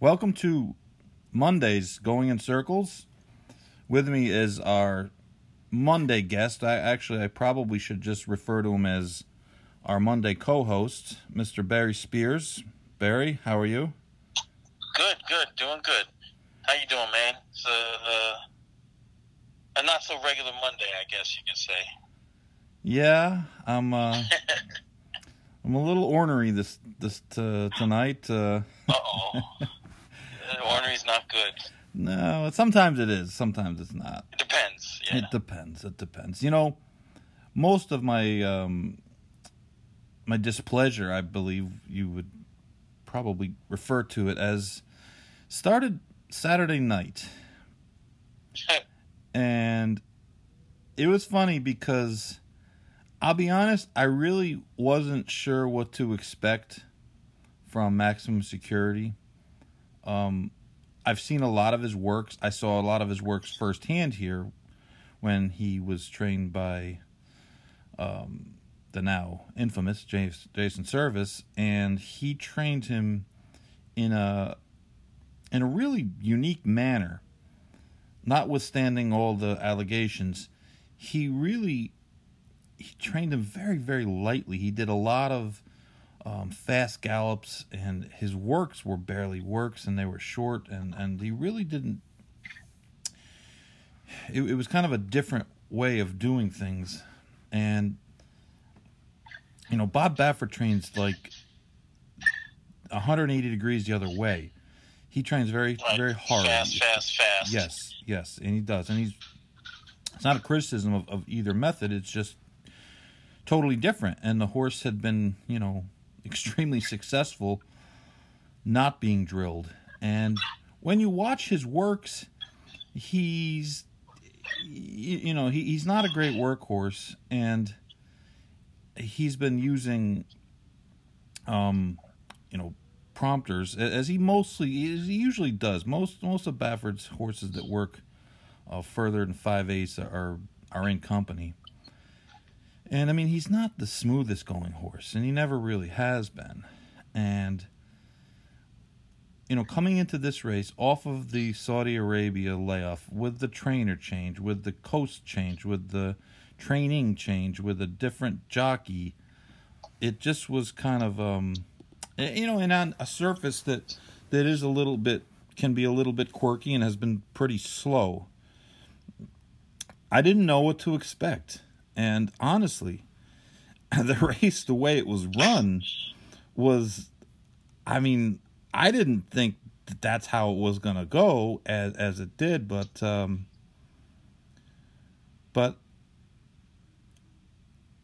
Welcome to Monday's Going in Circles. With me is our Monday guest. I actually I probably should just refer to him as our Monday co-host, Mr. Barry Spears. Barry, how are you? Good, good, doing good. How you doing, man? It's a, a, a not so regular Monday, I guess you could say. Yeah, I'm. Uh, I'm a little ornery this this uh, tonight. Uh oh, ornery's not good. No, sometimes it is. Sometimes it's not. It depends. Yeah. It depends. It depends. You know, most of my um, my displeasure, I believe you would probably refer to it as, started Saturday night, and it was funny because I'll be honest, I really wasn't sure what to expect from Maximum Security. Um, I've seen a lot of his works. I saw a lot of his works firsthand here when he was trained by um, the now infamous Jason Servis, and he trained him in a in a really unique manner. Notwithstanding all the allegations, he really he trained him very very lightly. He did a lot of um, fast gallops, and his works were barely works, and they were short, and and he really didn't. It, it was kind of a different way of doing things, and you know Bob Baffert trains like 180 degrees the other way. He trains very Like, very hard. Fast, fast, fast. Yes, yes, and he does, and he's. It's not a criticism of, of either method. It's just totally different, and the horse had been, you know, extremely successful, not being drilled. And when you watch his works, he's, you, know, he, he's not a great workhorse, and he's been using, um, you know, prompters as he mostly as he usually does. Most most of Baffert's horses that work uh, further than five eighths are are in company. And I mean, he's not the smoothest going horse, and he never really has been. And you know, coming into this race off of the Saudi Arabia layoff with the trainer change, with the coast change, with the training change, with a different jockey, it just was kind of um eh, you know, and on a surface that that is a little bit can be a little bit quirky and has been pretty slow. I didn't know what to expect. And honestly, the race, the way it was run, was, I mean, I didn't think that that's how it was going to go as, as it did, but, um, but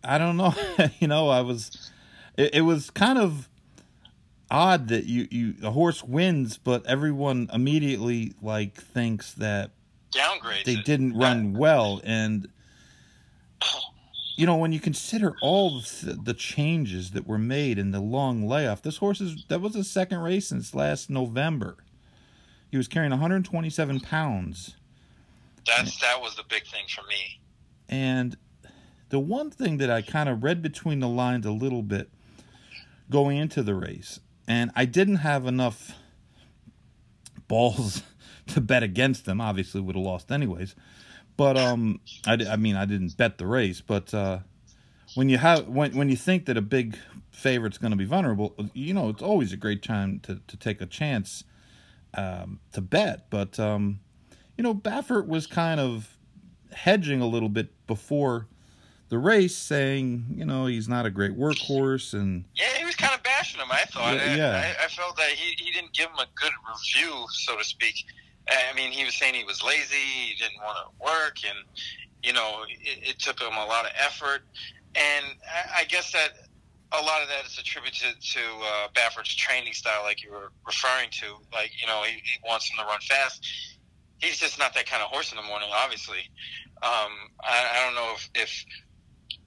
I don't know. you know, I was, it, it was kind of odd that you, you, the horse wins, but everyone immediately like thinks that Downgrade. they didn't run well and you know when you consider all the, the changes that were made in the long layoff this horse is that was his second race since last november he was carrying 127 pounds That's that was the big thing for me. and the one thing that i kind of read between the lines a little bit going into the race and i didn't have enough balls to bet against them obviously would have lost anyways but um I, I mean i didn't bet the race but uh when you have when when you think that a big favorite's going to be vulnerable you know it's always a great time to to take a chance um to bet but um you know baffert was kind of hedging a little bit before the race saying you know he's not a great workhorse and Yeah, he was kind of bashing him. I thought. Yeah, I- yeah. I, I felt that he, he didn't give him a good review, so to speak. I mean, he was saying he was lazy, he didn't want to work, and you know, it, it took him a lot of effort. And I, I guess that a lot of that is attributed to uh, Baffert's training style, like you were referring to. Like, you know, he, he wants him to run fast. He's just not that kind of horse in the morning, obviously. Um, I, I don't know if, if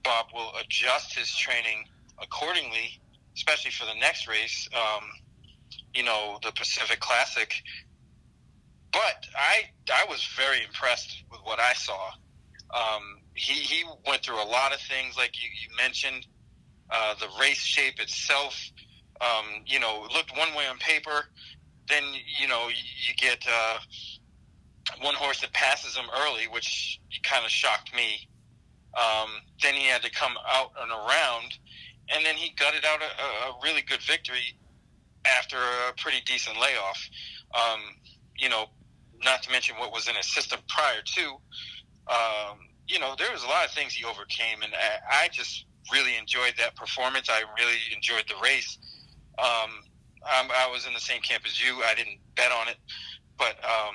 Bob will adjust his training accordingly, especially for the next race. Um, you know, the Pacific Classic. But I I was very impressed with what I saw. Um, he he went through a lot of things, like you, you mentioned. Uh, the race shape itself, um, you know, looked one way on paper. Then you know you, you get uh, one horse that passes him early, which kind of shocked me. Um, then he had to come out and around, and then he gutted out a, a really good victory after a pretty decent layoff. Um, you know, not to mention what was in his system prior to. Um, you know, there was a lot of things he overcame, and I, I just really enjoyed that performance. I really enjoyed the race. Um, I was in the same camp as you. I didn't bet on it, but um,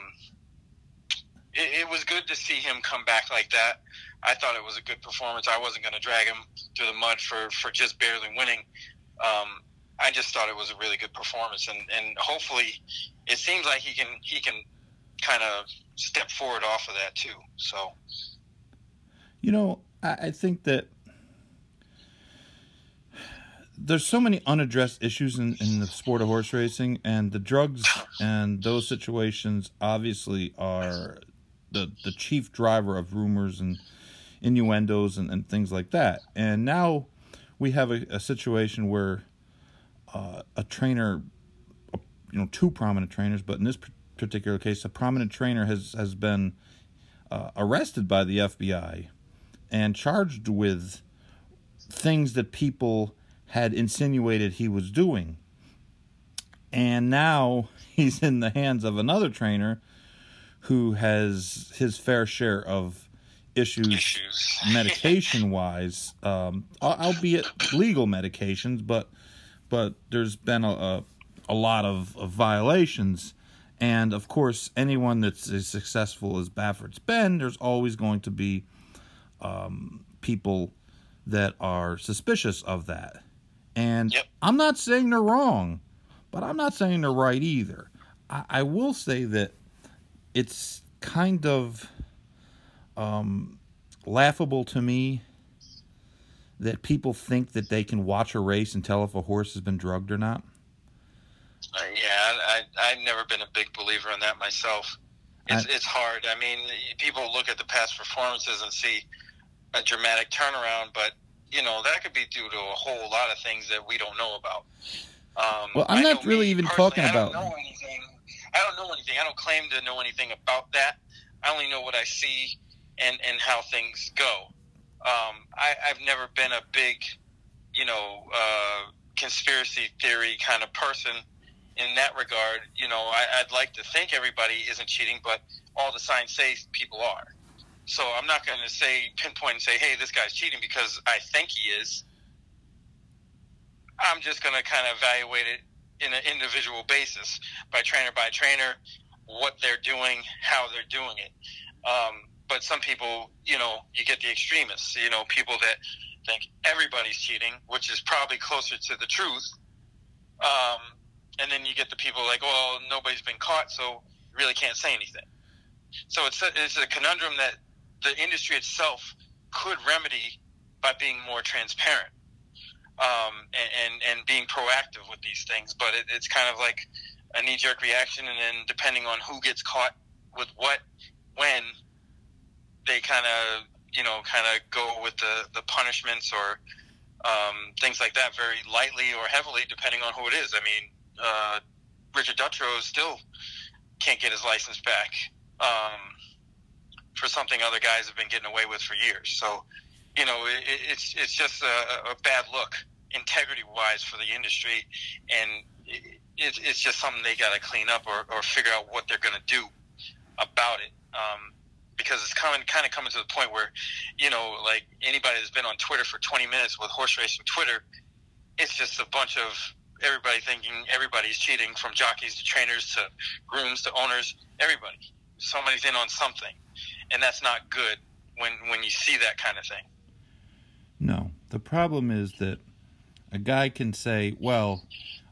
it, it was good to see him come back like that. I thought it was a good performance. I wasn't going to drag him through the mud for, for just barely winning. Um, I just thought it was a really good performance, and, and hopefully, it seems like he can he can kind of step forward off of that too. So, you know, I, think that there's so many unaddressed issues in, in the sport of horse racing, and the drugs and those situations obviously are the the chief driver of rumors and innuendos and, and things like that. And now we have a, a situation where uh, a trainer, you know, two prominent trainers, but in this particular case, a prominent trainer has has been uh, arrested by the FBI and charged with things that people had insinuated he was doing. And now he's in the hands of another trainer who has his fair share of issues, issues. medication wise, um, albeit legal medications, but but there's been a, a, a lot of, of, violations. And of course, anyone that's as successful as Baffert's been, there's always going to be um, people that are suspicious of that. And yep. I'm not saying they're wrong, but I'm not saying they're right either. I, I will say that it's kind of um, laughable to me that people think that they can watch a race and tell if a horse has been drugged or not? Uh, yeah, I, I've never been a big believer in that myself. It's, I, it's hard. I mean, people look at the past performances and see a dramatic turnaround, but you know that could be due to a whole lot of things that we don't know about. Um, well, I'm not really even talking about. I don't know anything. I don't know anything. I don't claim to know anything about that. I only know what I see and and how things go. Um, I, I've never been a big, you know, uh, conspiracy theory kind of person in that regard. You know, I, I'd like to think everybody isn't cheating, but all the signs say people are. So I'm not going to say pinpoint and say, "Hey, this guy's cheating" because I think he is. I'm just going to kind of evaluate it in an individual basis by trainer by trainer, what they're doing, how they're doing it. Um, but some people, you know, you get the extremists, you know, people that think everybody's cheating, which is probably closer to the truth. Um, and then you get the people like, well, nobody's been caught, so you really can't say anything. So it's a, it's a conundrum that the industry itself could remedy by being more transparent um, and, and, and being proactive with these things. But it, it's kind of like a knee jerk reaction, and then depending on who gets caught with what, when, they kind of you know kind of go with the the punishments or um, things like that very lightly or heavily depending on who it is. I mean, uh, Richard Dutrow still can't get his license back um, for something other guys have been getting away with for years. So, you know, it, it's it's just a, a bad look integrity wise for the industry, and it, it's just something they got to clean up or, or figure out what they're going to do about it. Um, because it's coming kind of coming to the point where, you know, like anybody that's been on Twitter for 20 minutes with horse racing Twitter, it's just a bunch of everybody thinking everybody's cheating from jockeys to trainers to grooms to owners, everybody. Somebody's in on something. And that's not good when when you see that kind of thing. No. The problem is that a guy can say, well,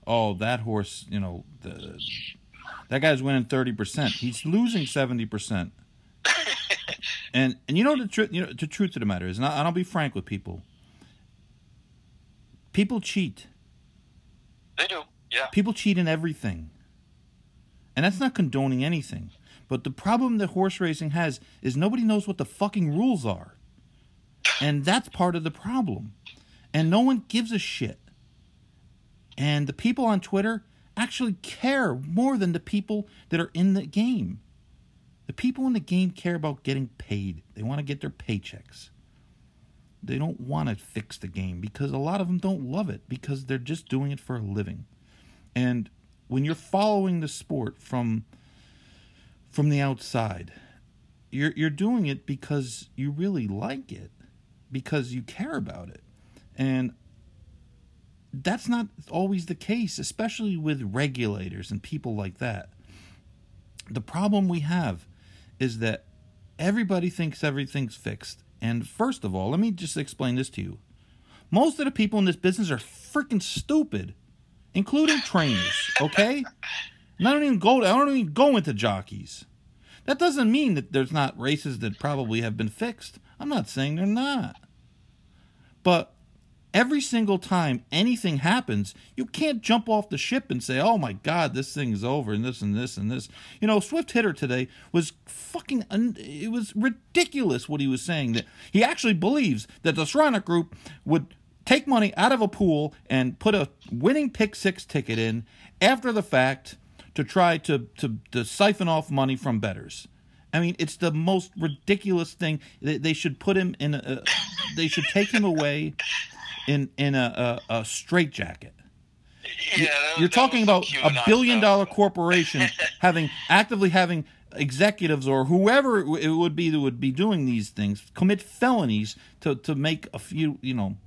oh, that horse, you know, the, that guy's winning 30%. He's losing 70%. and and you know the truth you know the truth of the matter is and, I, and I'll be frank with people. People cheat. They do. Yeah. People cheat in everything. And that's not condoning anything. But the problem that horse racing has is nobody knows what the fucking rules are. And that's part of the problem. And no one gives a shit. And the people on Twitter actually care more than the people that are in the game. The people in the game care about getting paid. They want to get their paychecks. They don't want to fix the game because a lot of them don't love it because they're just doing it for a living. And when you're following the sport from from the outside, you're you're doing it because you really like it, because you care about it. And that's not always the case, especially with regulators and people like that. The problem we have is that everybody thinks everything's fixed. And first of all, let me just explain this to you. Most of the people in this business are freaking stupid, including trainers, okay? And I don't even go I don't even go into jockeys. That doesn't mean that there's not races that probably have been fixed. I'm not saying they're not. But every single time anything happens, you can't jump off the ship and say, "Oh my God, this thing's over," and this and this and this. You know, Swift Hitter today was fucking. Un- it was ridiculous what he was saying. That he actually believes that the Stronach Group would take money out of a pool and put a winning pick six ticket in after the fact to try to to, to siphon off money from bettors. I mean, it's the most ridiculous thing. They, they should put him in a. They should take him away in in a, a, a straitjacket. Yeah, You're that talking about a billion dollar corporation having actively having executives or whoever it would be that would be doing these things commit felonies to, to make a few you know.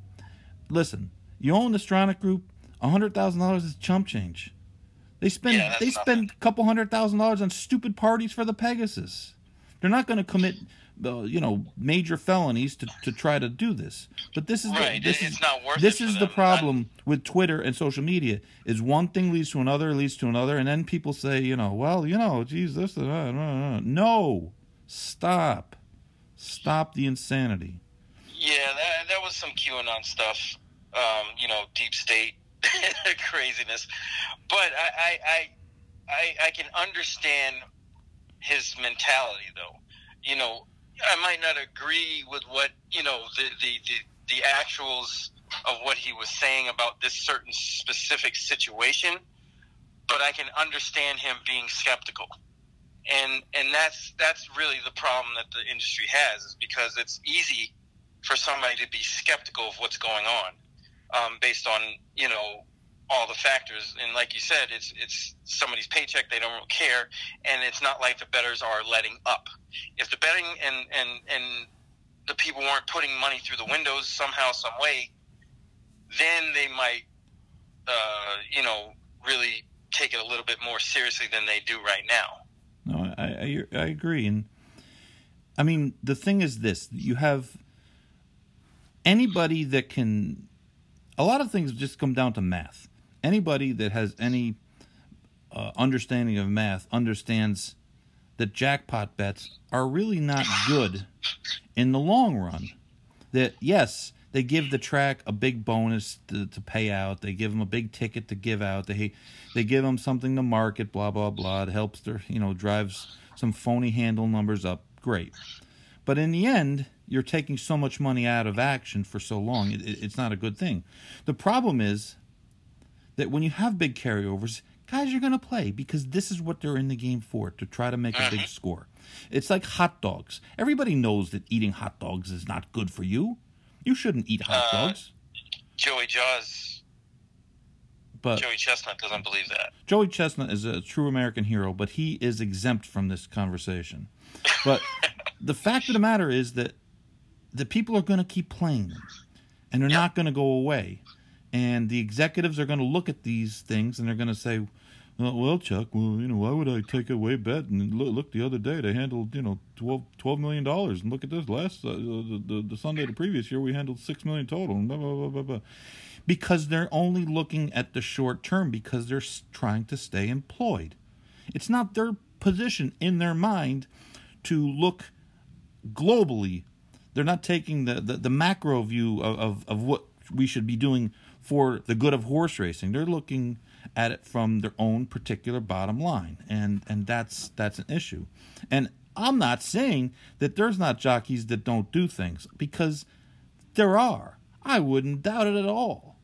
Listen you own the Stronach group a hundred thousand dollars is chump change. They spend Yeah, they spend a couple hundred thousand dollars on stupid parties for the Pegasus. They're not going to commit uh, you know major felonies to, to try to do this but this is Right, the, this it's is not worth this is the problem with Twitter and social media is one thing leads to another leads to another and then people say you know well you know geez this uh, uh, no stop stop the insanity Yeah, that that was some QAnon stuff. Um, you know, deep state craziness. But I, I I I I can understand his mentality though. You know, I might not agree with what, you know, the the, the, the actuals of what he was saying about this certain specific situation, but I can understand him being skeptical. And and that's that's really the problem that the industry has is because it's easy for somebody to be skeptical of what's going on um, based on you know all the factors and like you said it's it's somebody's paycheck they don't care and it's not like the bettors are letting up if the betting and and and the people weren't putting money through the windows somehow some way then they might uh, you know really take it a little bit more seriously than they do right now No, I, I I agree, and I mean the thing is this: you have anybody that can. A lot of things just come down to math. Anybody that has any uh, understanding of math understands that jackpot bets are really not good in the long run. That yes, they give the track a big bonus to, to pay out. They give them a big ticket to give out. They they give them something to market. Blah blah blah. It helps their you know drives some phony handle numbers up. Great, but in the end, you're taking so much money out of action for so long. It, it- it's not a good thing. The problem is that when you have big carryovers, guys are going to play because this is what they're in the game for to try to make a big score. It's like hot dogs. Everybody knows that eating hot dogs is not good for you. You shouldn't eat hot Uh, dogs. joey jaws But joey chestnut doesn't believe that Joey Chestnut is a true American hero, but he is exempt from this conversation. But the fact of the matter is that the people are going to keep playing them, and they're not going to go away. And the executives are going to look at these things and they're going to say, well, Chuck, well, you know, why would I take away bet? And look, look the other day they handled, you know, 12, $12 million, and look at this last uh, the, the the Sunday the previous year we handled six million total. And blah, blah, blah, blah, blah. because they're only looking at the short term because they're trying to stay employed. It's not their position in their mind to look globally. They're not taking the, the, the macro view of, of, of what we should be doing for the good of horse racing. They're looking at it from their own particular bottom line, and and that's that's an issue. And I'm not saying that there's not jockeys that don't do things because there are. I wouldn't doubt it at all.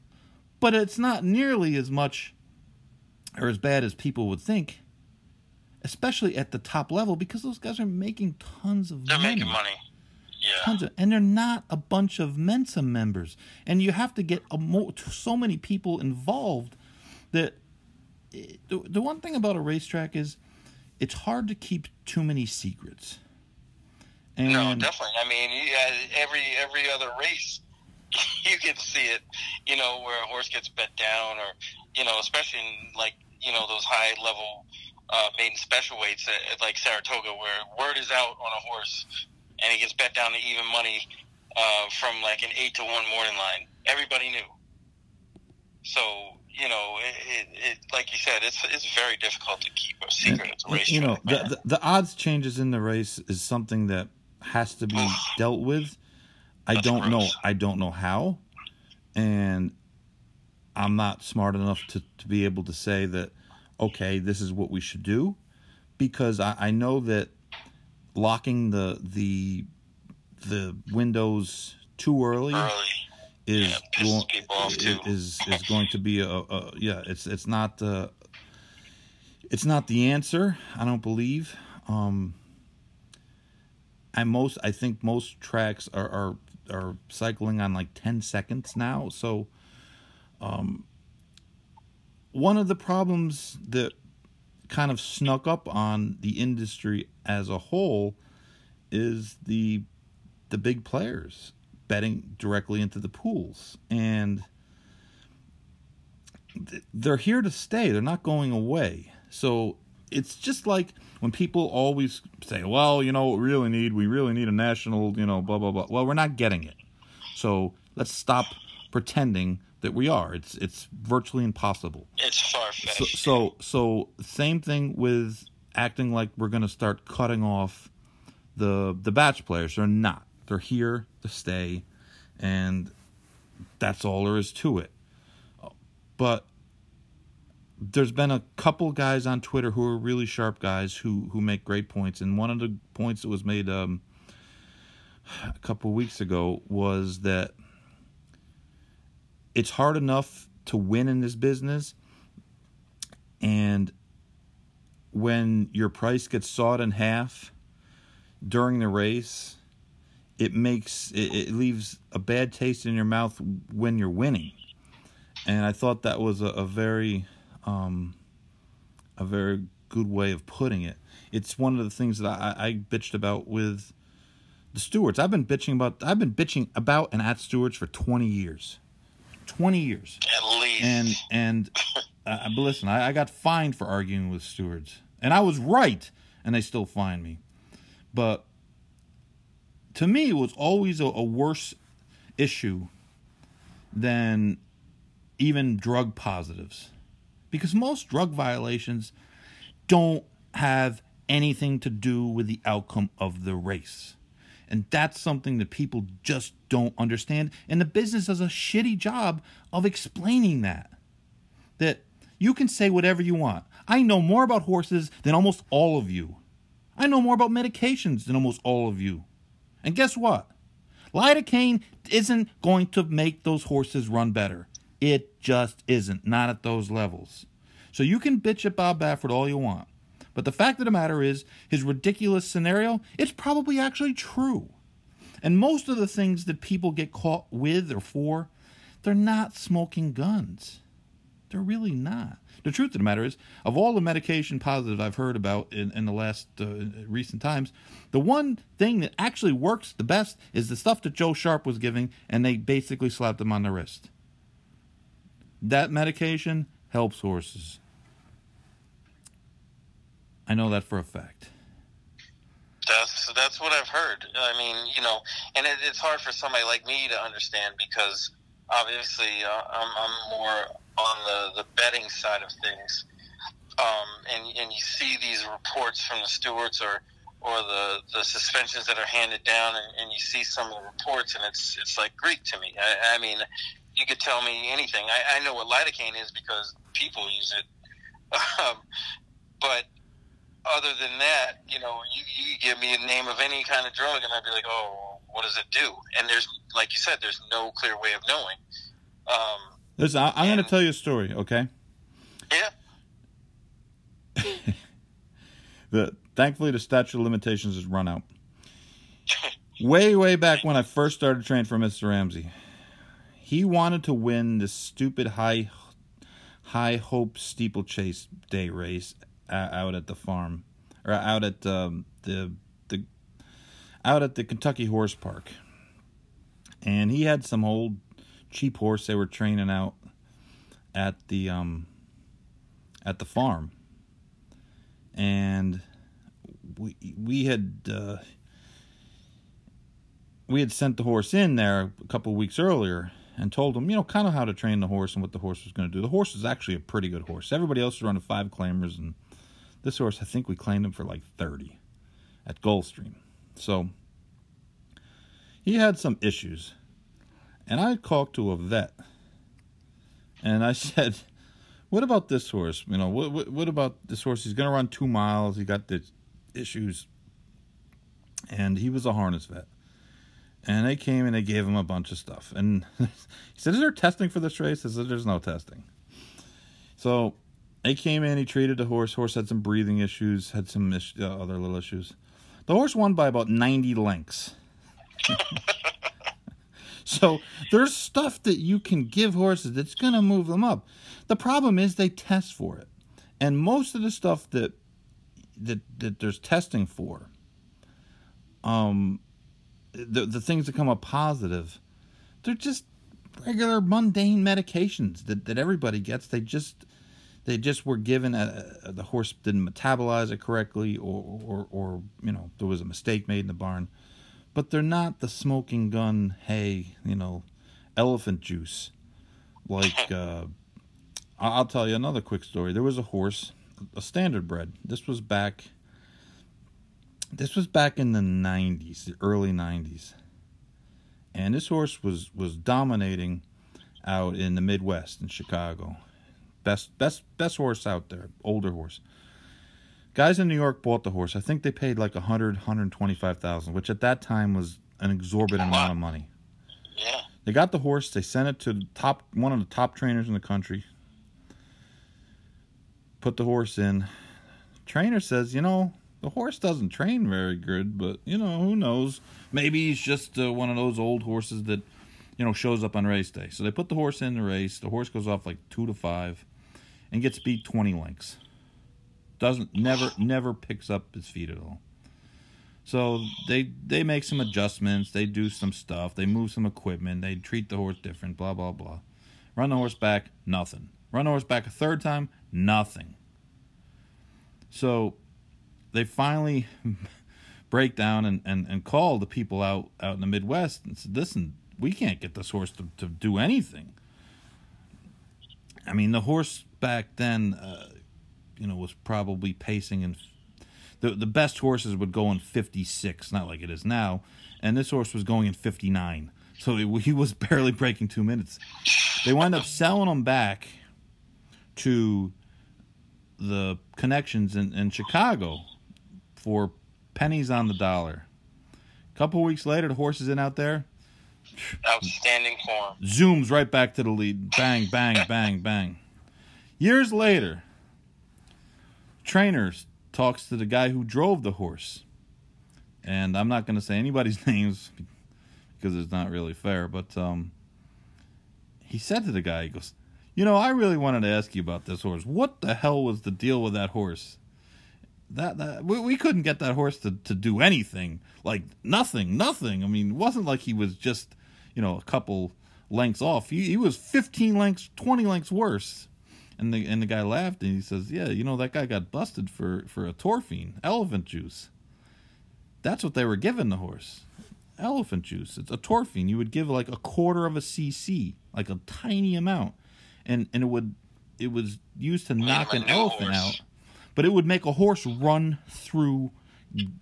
But it's not nearly as much or as bad as people would think, especially at the top level because those guys are making tons of They're money. making money. Yeah. Tons of, and they're not a bunch of Mensa members. And you have to get a mo- so many people involved that eh, the, the one thing about a racetrack is it's hard to keep too many secrets. And no, definitely. I mean, yeah, uh, every every other race, you can see it. You know, where a horse gets bet down, or you know, especially in like you know those high level uh, maiden special weights at, at like Saratoga, where word is out on a horse, and he gets bet down to even money uh, from like an eight to one morning line. Everybody knew. So you know, it, it, like you said, it's it's very difficult to keep a secret. It's a race. You know, the, the, the odds changes in the race is something that has to be dealt with. I That's don't gross. know. I don't know how, and I'm not smart enough to, to be able to say that. Okay, this is what we should do, because I, I know that locking the the the windows too early, early. is yeah, going, is is going to be a, a, yeah it's it's not uh it's not the answer I don't believe. Um I most I think most tracks are are are cycling on like 10 seconds now. So um one of the problems that kind of snuck up on the industry as a whole is the the big players betting directly into the pools. And they're here to stay, they're not going away. So it's just like when people always say, well, you know what we really need? We really need a national, you know, blah, blah, blah. Well, we're not getting it. So let's stop pretending that we are. It's it's virtually impossible. It's far fetched. So, so so same thing with acting like we're going to start cutting off the the batch players. They're not. They're here to stay, and that's all there is to it. But there's been a couple guys on Twitter who are really sharp guys who who make great points, and one of the points that was made um, a couple weeks ago was that it's hard enough to win in this business, and when your price gets sawed in half during the race it makes it, it leaves a bad taste in your mouth when you're winning. And I thought that was a, a very um, a very good way of putting it. It's one of the things that I, I bitched about with the stewards. I've been bitching about I've been bitching about and at stewards for twenty years. Twenty years. At least. And and uh, but listen, I, I got fined for arguing with stewards, and I was right, and they still fined me. But to me, it was always a, a worse issue than even drug positives. Because most drug violations don't have anything to do with the outcome of the race. And that's something that people just don't understand. And the business does a shitty job of explaining that. That you can say whatever you want. I know more about horses than almost all of you. I know more about medications than almost all of you. And guess what? Lidocaine isn't going to make those horses run better. It just isn't. Not at those levels. So you can bitch at Bob Baffert all you want. But the fact of the matter is, his ridiculous scenario, it's probably actually true. And most of the things that people get caught with or for, they're not smoking guns. They're really not. The truth of the matter is, of all the medication positives I've heard about in, in the last uh, recent times, the one thing that actually works the best is the stuff that Joe Sharp was giving, and they basically slapped him on the wrist. That medication helps horses. I know that for a fact. That's that's what I've heard. I mean, you know, and it, it's hard for somebody like me to understand because obviously, uh, I'm, I'm more on the, the betting side of things. Um, and, and you see these reports from the stewards or or the, the suspensions that are handed down, and, and you see some of the reports, and it's it's like Greek to me. I, I mean, you could tell me anything. I, I know what lidocaine is because people use it, um, but other than that, you know, you, you give me a name of any kind of drug, and I'd be like, oh, what does it do? And there's, like you said, there's no clear way of knowing. Um, Listen, I, I'm going to tell you a story, okay? Yeah. the thankfully the statute of limitations has run out. way, way back when I first started training for Mr. Ramsey, he wanted to win this stupid high, high hope steeplechase day race out at the farm, or out at um, the the out at the Kentucky Horse Park, and he had some old cheap horse they were training out at the um at the farm and we we had uh, we had sent the horse in there a couple of weeks earlier and told him, you know, kind of how to train the horse and what the horse was going to do. The horse is actually a pretty good horse. Everybody else was running five claimers, and this horse, I think we claimed him for like 30 at Gulfstream. So he had some issues. And I talked to a vet, and I said, what about this horse? You know, what, what, what about this horse? He's going to run two miles. He got the issues, and he was a harness vet. And they came and they gave him a bunch of stuff. And he said, "Is there testing for this race?" I said, "There's no testing." So they came in. He treated the horse. Horse had some breathing issues, had some uh, other little issues. The horse won by about 90 lengths. so there's stuff that you can give horses that's going to move them up. The problem is they test for it, and most of the stuff that that that there's testing for, um, the the things that come up positive, they're just regular mundane medications that that everybody gets. They just they just were given a, a, the horse didn't metabolize it correctly or, or or you know there was a mistake made in the barn. But they're not the smoking gun hey you know elephant juice. Like uh, i'll tell you another quick story. There was a horse a standard bred. This was back this was back in the 90s the early 90s and this horse was was dominating out in the midwest in chicago Best best best horse out there, older horse. Guys in New York bought the horse. I think they paid like a hundred, hundred twenty-five thousand, which at that time was an exorbitant amount of money. Yeah. They got the horse. They sent it to the top one of the top trainers in the country. Put the horse in. Trainer says, you know, the horse doesn't train very good, but you know, who knows? Maybe he's just uh, one of those old horses that, you know, shows up on race day. So they put the horse in the race. The horse goes off like two to five and gets beat 20 lengths. Doesn't never never picks up his feet at all. So they they make some adjustments, they do some stuff, they move some equipment, they treat the horse different, blah blah blah. Run the horse back, nothing. Run the horse back a third time, nothing. So they finally break down and, and, and call the people out, out in the Midwest and said, listen, we can't get this horse to, to do anything. I mean, the horse back then, uh, you know, was probably pacing in. The, the best horses would go in 56, not like it is now. And this horse was going in 59. So he was barely breaking two minutes. They wind up selling him back to the connections in, in Chicago for pennies on the dollar. A couple weeks later, the horse is in out there. Outstanding form. Zooms right back to the lead. Bang, bang, bang, bang. Years later, trainers talks to the guy who drove the horse. And I'm not going to say anybody's names because it's not really fair, but um, he said to the guy, he goes, You know, I really wanted to ask you about this horse. What the hell was the deal with that horse? That, that we, we couldn't get that horse to, to do anything. Like nothing, nothing. I mean, it wasn't like he was just, you know, a couple lengths off. He, he was 15 lengths, 20 lengths worse. And the and the guy laughed and he says, "Yeah, you know that guy got busted for for etorphine, elephant juice. That's what they were giving the horse." elephant juice. It's etorphine. You would give like a quarter of a cc, like a tiny amount, and and it would it was used to knock an elephant horse. out, but it would make a horse run through.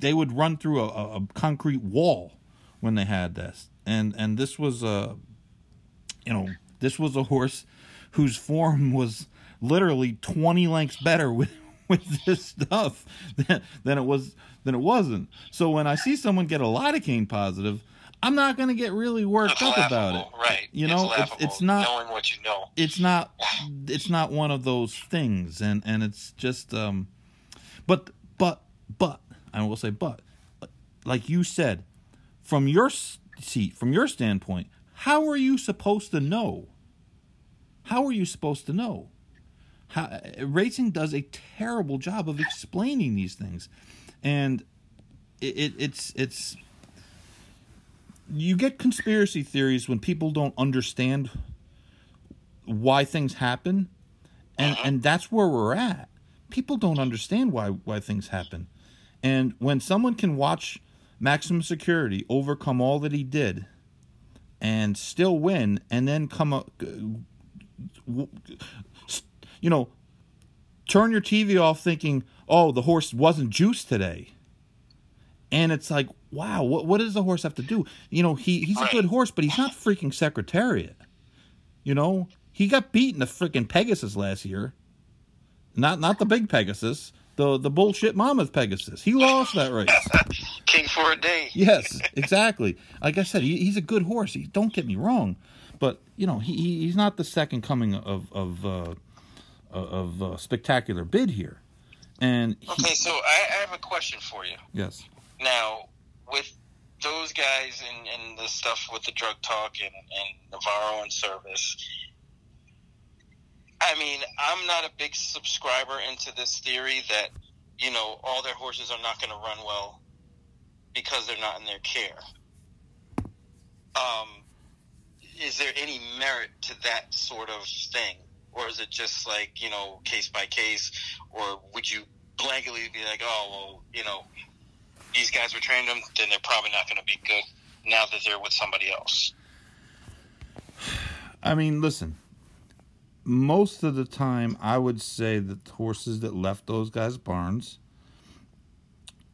They would run through a, a concrete wall when they had this, and and this was a, you know, this was a horse whose form was literally twenty lengths better with with this stuff than, than it was than it wasn't. So when I see someone get a lidocaine positive, I'm not going to get really worked It's up about it. right? You know, it's, laughable, it's not knowing what you know. it's not it's not one of those things and and it's just um but but but i will say but like you said from your seat from your standpoint how are you supposed to know? How are you supposed to know? How, eh, racing does a terrible job of explaining these things. And it, it it's it's you get conspiracy theories when people don't understand why things happen and uh-huh. and that's where we're at. People don't understand why why things happen. And when someone can watch maximum security overcome all that he did and still win and then come up you know turn your tv off thinking oh the horse wasn't juiced today and it's like wow what, what does the horse have to do you know he, he's a good horse but he's not freaking secretariat you know, he got beaten the freaking Pegasus last year. Not not the big Pegasus, the the bullshit Monmouth's Pegasus. He lost that race. King for a day. yes, exactly. Like I said, he, he's a good horse. He, don't get me wrong, but you know he, he he's not the second coming of of uh, of uh, spectacular bid here. And he, Okay, so I, I have a question for you. yes, Now, with those guys and, and the stuff with the drug talk and, and Navarro and Servis, I mean, I'm not a big subscriber into this theory that, you know, all their horses are not going to run well because they're not in their care. Um, is there any merit to that sort of thing? Or is it just like, you know, case by case? Or would you blanketly be like, oh, well, you know, these guys were trained them, then they're probably not going to be good now that they're with somebody else. I mean, listen. Most of the time, I would say that horses that left those guys' barns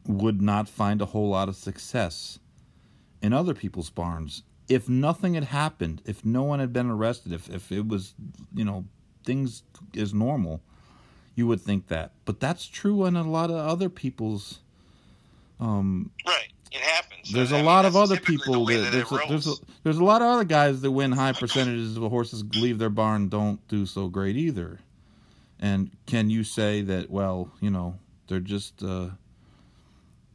would not find a whole lot of success in other people's barns. If nothing had happened, if no one had been arrested, if, if it was, you know, things is normal, you would think that. But that's true in a lot of other people's. Um, Right. It happens. there's I a mean, lot of other the people that, that there's, a, there's, a, there's a lot of other guys that win high percentages of horses leave their barn don't do so great either and can you say that well you know they're just uh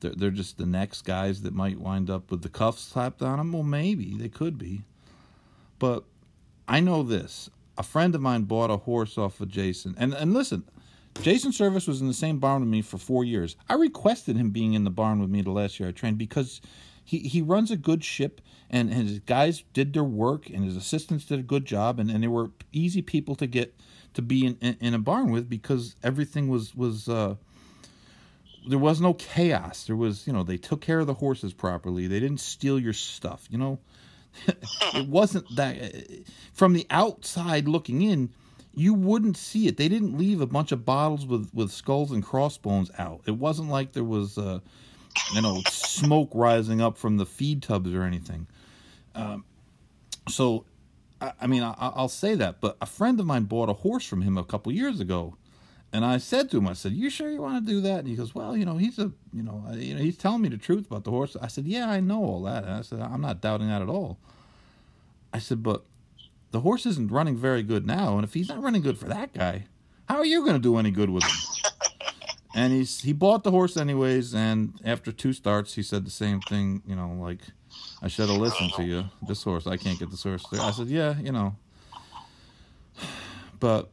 they're, they're just the next guys that might wind up with the cuffs slapped on them well maybe they could be. But i know this. A friend of mine bought a horse off of jason. And and listen Jason Servis was in the same barn with me for four years. I requested him being in the barn with me the last year I trained because he, he runs a good ship and his guys did their work and his assistants did a good job and, and they were easy people to get to be in, in, in a barn with because everything was was uh, there was no chaos. There was you know they took care of the horses properly. They didn't steal your stuff. You know, it wasn't that from the outside looking in you wouldn't see it they didn't leave a bunch of bottles with with skulls and crossbones out it wasn't like there was uh you know smoke rising up from the feed tubs or anything um so i, I mean I, i'll say that but a friend of mine bought a horse from him a couple years ago and I said to him, I said, "You sure you want to do that?" And he goes, "Well, you know, he's a, you know, I- you know, he's telling me the truth about the horse." I said, "Yeah, I know all that." And I said, "I'm not doubting that at all." I said, "But the horse isn't running very good now, and if he's not running good for that guy, how are you going to do any good with him?" and he's he bought the horse anyways, and after two starts, he said the same thing. You know, like I should have listened to you. This horse, I can't get this horse. There. I said, "Yeah, you know." But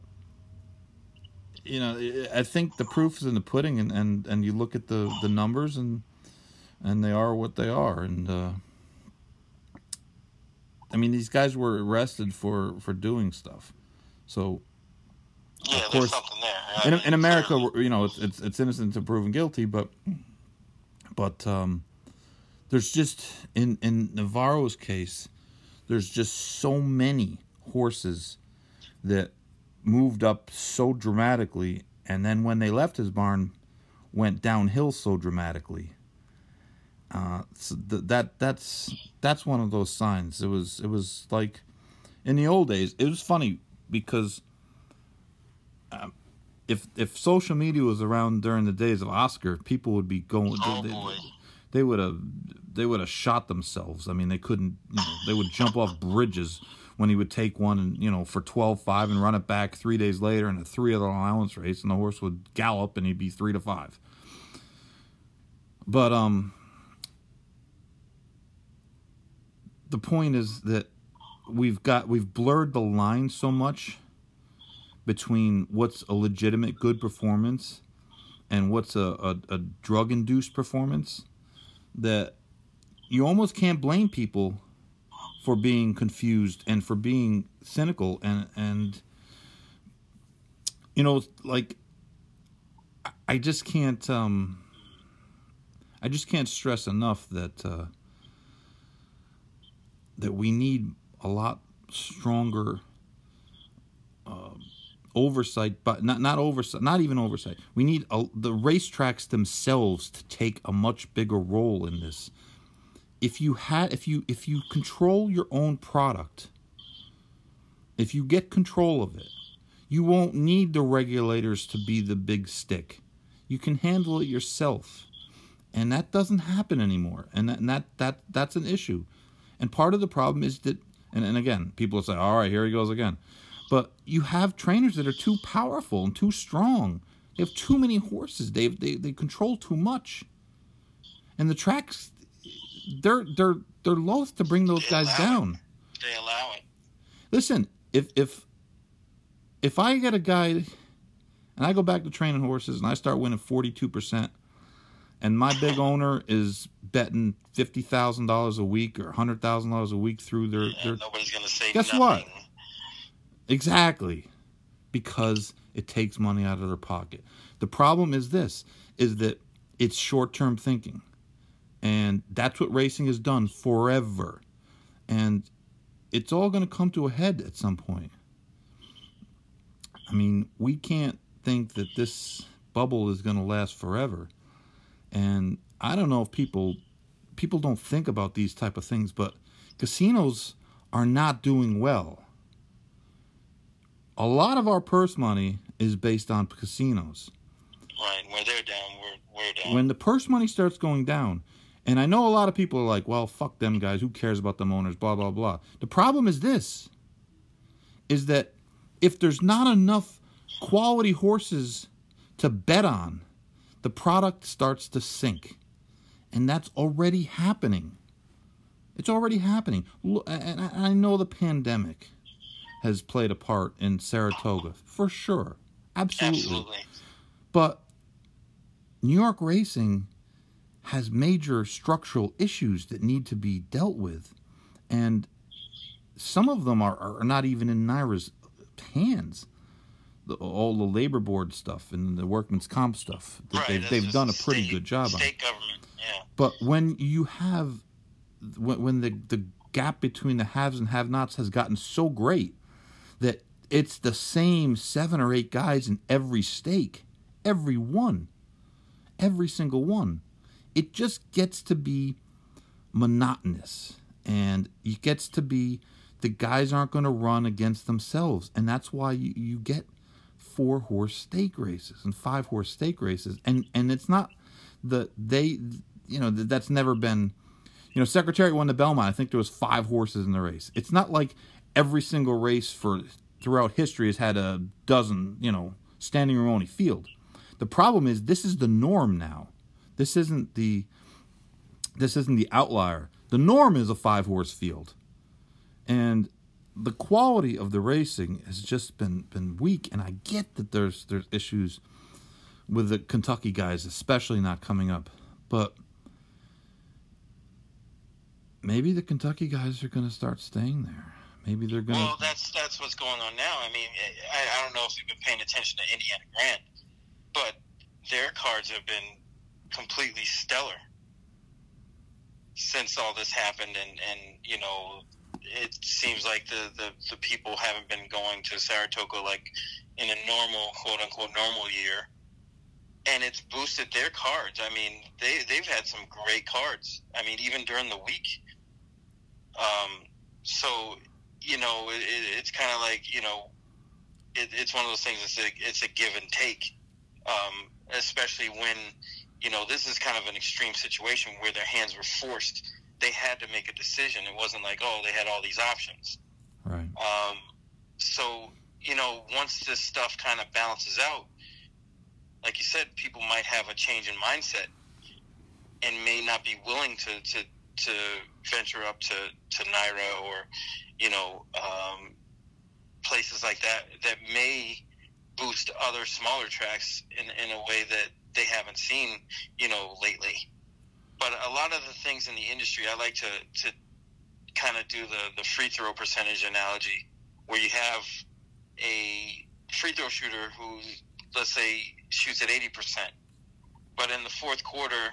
you know, I think the proof is in the pudding, and, and, and you look at the, the numbers, and and they are what they are. And uh, I mean, these guys were arrested for, for doing stuff. So Yeah, Of there's course. something there. In, mean, in America, you know, it's, it's it's innocent until proven guilty, but but um, there's just in in Navarro's case, there's just so many horses that moved up so dramatically, and then when they left his barn, went downhill so dramatically. Uh, so th- that that's that's one of those signs. It was it was like in the old days. It was funny because um, if if social media was around during the days of Oscar, people would be going. Oh they, boy. they would have they would have shot themselves. I mean, they couldn't. You know, they would jump off bridges when he would take one and you know for 12-5 and run it back three days later in a three other allowance race, and the horse would gallop and he'd be three to five. But um, the point is that we've got we've blurred the line so much between what's a legitimate good performance and what's a, a, a drug induced performance that you almost can't blame people for being confused and for being cynical and and you know like I- just can't um I just can't stress enough that uh that we need a lot stronger uh, oversight, but not not oversight, not even oversight. We need a, the racetracks themselves to take a much bigger role in this. If you had, if you if you control your own product, if you get control of it, you won't need the regulators to be the big stick. You can handle it yourself, and that doesn't happen anymore. And that and that, that that's an issue. And part of the problem is that, and, and again, people say, all right, here he goes again. But you have trainers that are too powerful and too strong. They have too many horses. They, they, they control too much. And the tracks, they're, they're, they're loath to bring those They guys allow it. down. They allow it. Listen, if, if, if I get a guy and I go back to training horses and I start winning 42%, and my big owner is betting fifty thousand dollars a week or hundred thousand dollars a week through their, their nobody's gonna say Guess nothing. what? exactly because it takes money out of their pocket. The problem is this is that it's short-term thinking. And that's what racing has done forever. And it's all going to come to a head at some point. I mean, we can't think that this bubble is going to last forever. And I don't know if people people don't think about these type of things, but casinos are not doing well. A lot of our purse money is based on casinos. Right, where they're down, we're we're down. When the purse money starts going down, and I know a lot of people are like, well, fuck them guys, who cares about them owners, blah, blah, blah. The problem is this is that if there's not enough quality horses to bet on, the product starts to sink. And that's already happening. It's already happening. And I I know the pandemic has played a part in Saratoga, for sure. Absolutely. Absolutely. But New York racing has major structural issues that need to be dealt with. And some of them are, are not even in NYRA's hands. The, all the labor board stuff and the workman's comp stuff. Right, they've, they've done a pretty state- good job on. State government, yeah. But when you have, when, when the, the gap between the haves and have nots has gotten so great that it's the same seven or eight guys in every stake, every one, every single one. It just gets to be monotonous and it gets to be the guys aren't going to run against themselves. And that's why you, you get four horse stake races and five horse stake races. And, and it's not the, they, you know, that's never been, you know, Secretariat won the Belmont. I think there was five horses in the race. It's not like every single race for throughout history has had a dozen, you know, standing room only field. The problem is this is the norm now. This isn't the this isn't the outlier. The norm is a five horse field. And the quality of the racing has just been been weak and I get that there's there's issues with the Kentucky guys especially not coming up. But maybe the Kentucky guys are going to start staying there. Maybe they're going Well, that's that's what's going on now. I mean, I, I don't know if you've been paying attention to Indiana Grand, but their cards have been completely stellar. since all this happened, and and you know, it seems like the the, the people haven't been going to Saratoga like in a normal quote unquote normal year. And it's boosted their cards. I mean, they they've had some great cards. I mean, even during the week. Um, so you know, it, it's kind of like you know, it, it's one of those things. It's a it's a give and take, um, especially when you know this is kind of an extreme situation where their hands were forced. They had to make a decision. It wasn't like oh they had all these options. Right. Um, so you know, once this stuff kind of balances out, like you said, people might have a change in mindset and may not be willing to to to venture up to to NYRA or you know um, places like that that may boost other smaller tracks in in a way that they haven't seen you know lately. But a lot of the things in the industry, I like to to kind of do the the free throw percentage analogy, where you have a free throw shooter who, let's say, shoots at 80%, but in the fourth quarter,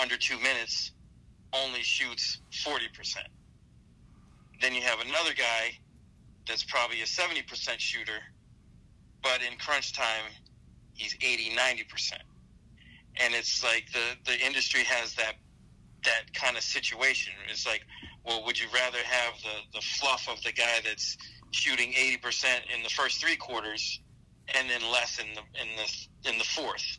under two minutes, only shoots 40%. Then you have another guy that's probably a 70% shooter, but in crunch time, he's 80, 90%. And it's like the, the industry has that that kind of situation. It's like, well, would you rather have the, the fluff of the guy that's shooting 80% in the first three quarters and then less in the in the in the fourth?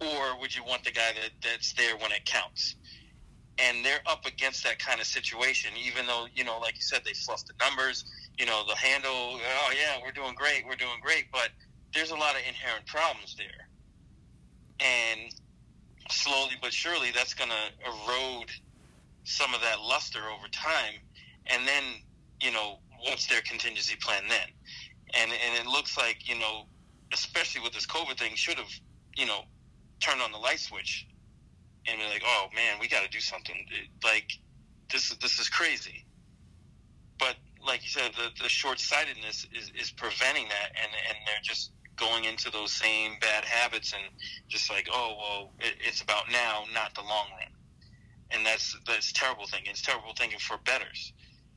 Or would you want the guy that that's there when it counts? And they're up against that kind of situation even though you know like you said they fluff the numbers you know the handle oh yeah we're doing great we're doing great. But there's a lot of inherent problems there. And slowly but surely that's going to erode some of that luster over time and then you know what's their contingency plan then? And and it looks like you know, especially with this COVID thing, should have you know turned on the light switch and be like, oh man, we got to do something. Like this is this is crazy. But like you said, the, the short sightedness is, is preventing that, and and they're just going into those same bad habits and just like, oh well, it, it's about now, not the long run. And that's that's terrible thinking. It's terrible thinking for bettors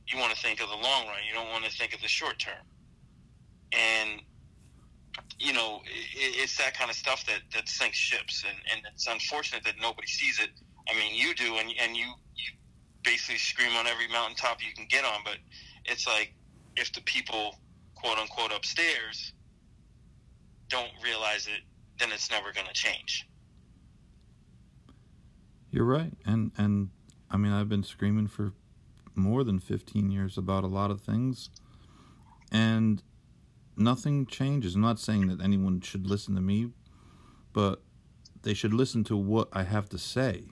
you want to think of the long run. You don't want to think of the short term. And you know, it, it's that kind of stuff that that sinks ships, and and it's unfortunate that nobody sees it. I mean, you do, and and you you basically scream on every mountaintop you can get on, but it's like if the people quote unquote upstairs don't realize it, then it's never going to change. You're right, and and I mean I've been screaming for more than 15 years about a lot of things, and nothing changes. I'm not saying that anyone should listen to me, but they should listen to what I have to say.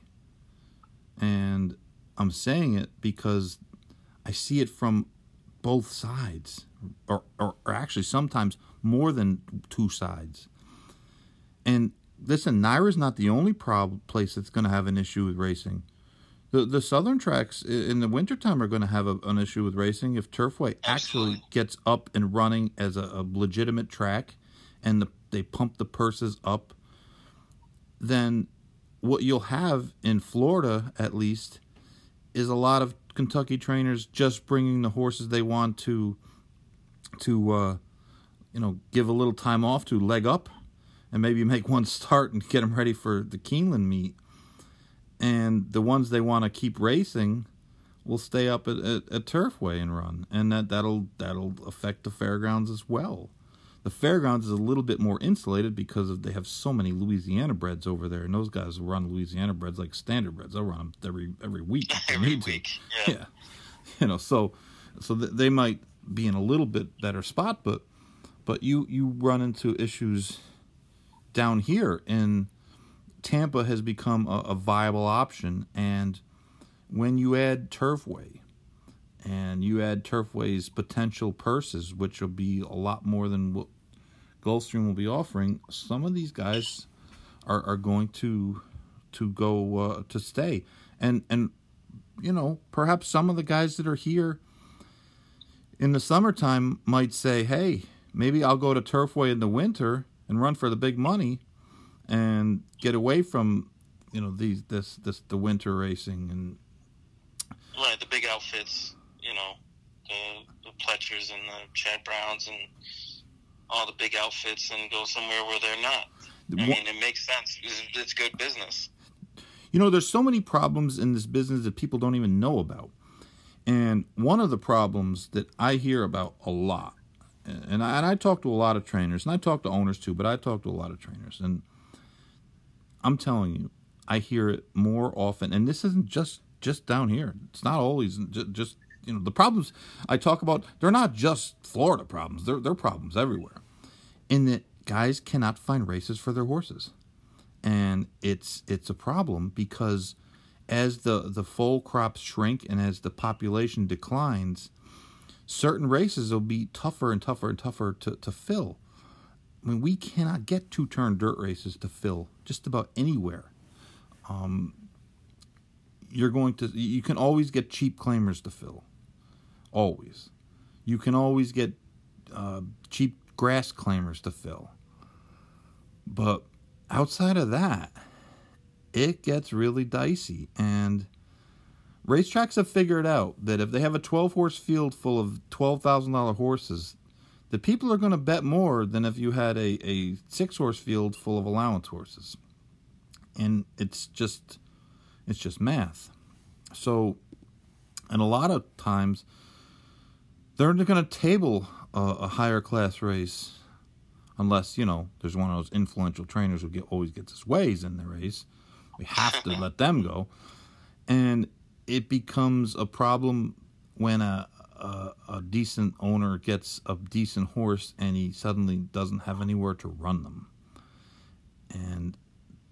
And I'm saying it because I see it from both sides, or, or, or actually sometimes more than two sides. And listen, NYRA's not the only problem place that's going to have an issue with racing. The the southern tracks in the wintertime are going to have a, an issue with racing if Turfway actually gets up and running as a, a legitimate track, and the, they pump the purses up. Then, what you'll have in Florida, at least, is a lot of Kentucky trainers just bringing the horses they want to, to, uh, you know, give a little time off to leg up, and maybe make one start and get them ready for the Keeneland meet and the ones they want to keep racing will stay up at, at, at, Turfway and run, and that that'll that'll affect the fairgrounds as well. The fairgrounds is a little bit more insulated because of, they have so many Louisiana breds over there, and those guys run Louisiana breds like standard breds. They'll run them every every week every week. Yeah. yeah, you know, so so they might be in a little bit better spot, but but you you run into issues down here and Tampa has become a, a viable option. And when you add Turfway, and you add Turfway's potential purses, which will be a lot more than what Gulfstream will be offering, some of these guys are, are going to to go uh, to stay, and and you know perhaps some of the guys that are here in the summertime might say, hey, maybe I'll go to Turfway in the winter and run for the big money, and get away from you know these this this the winter racing and right the big outfits. You know, the the Pletchers and the Chad Browns and all the big outfits, and go somewhere where they're not. I mean, it makes sense. It's, it's good business. You know, there's so many problems in this business that people don't even know about. And one of the problems that I hear about a lot, and I, and I talk to a lot of trainers, and I talk to owners too, but I talk to a lot of trainers, and I'm telling you, I hear it more often. And this isn't just just down here. It's not always just, just you know the problems I talk about. They're not just Florida problems. They're they're problems everywhere. In that guys cannot find races for their horses, and it's it's a problem because as the the foal crops shrink and as the population declines, certain races will be tougher and tougher and tougher to, to fill. I mean, we cannot get two turn dirt races to fill just about anywhere. Um, you're going to you can always get cheap claimers to fill, always. You can always get uh, cheap grass claimers to fill. But outside of that, it gets really dicey. And racetracks have figured out that if they have a 12 horse field full of $12,000 horses, the people are going to bet more than if you had a, a six horse field full of allowance horses. And it's just it's just math. So, and a lot of times they're going to table a, a higher class race unless you know there's one of those influential trainers who get always gets his ways in the race. We have to let them go, and it becomes a problem when a, a, a decent owner gets a decent horse and he suddenly doesn't have anywhere to run them, and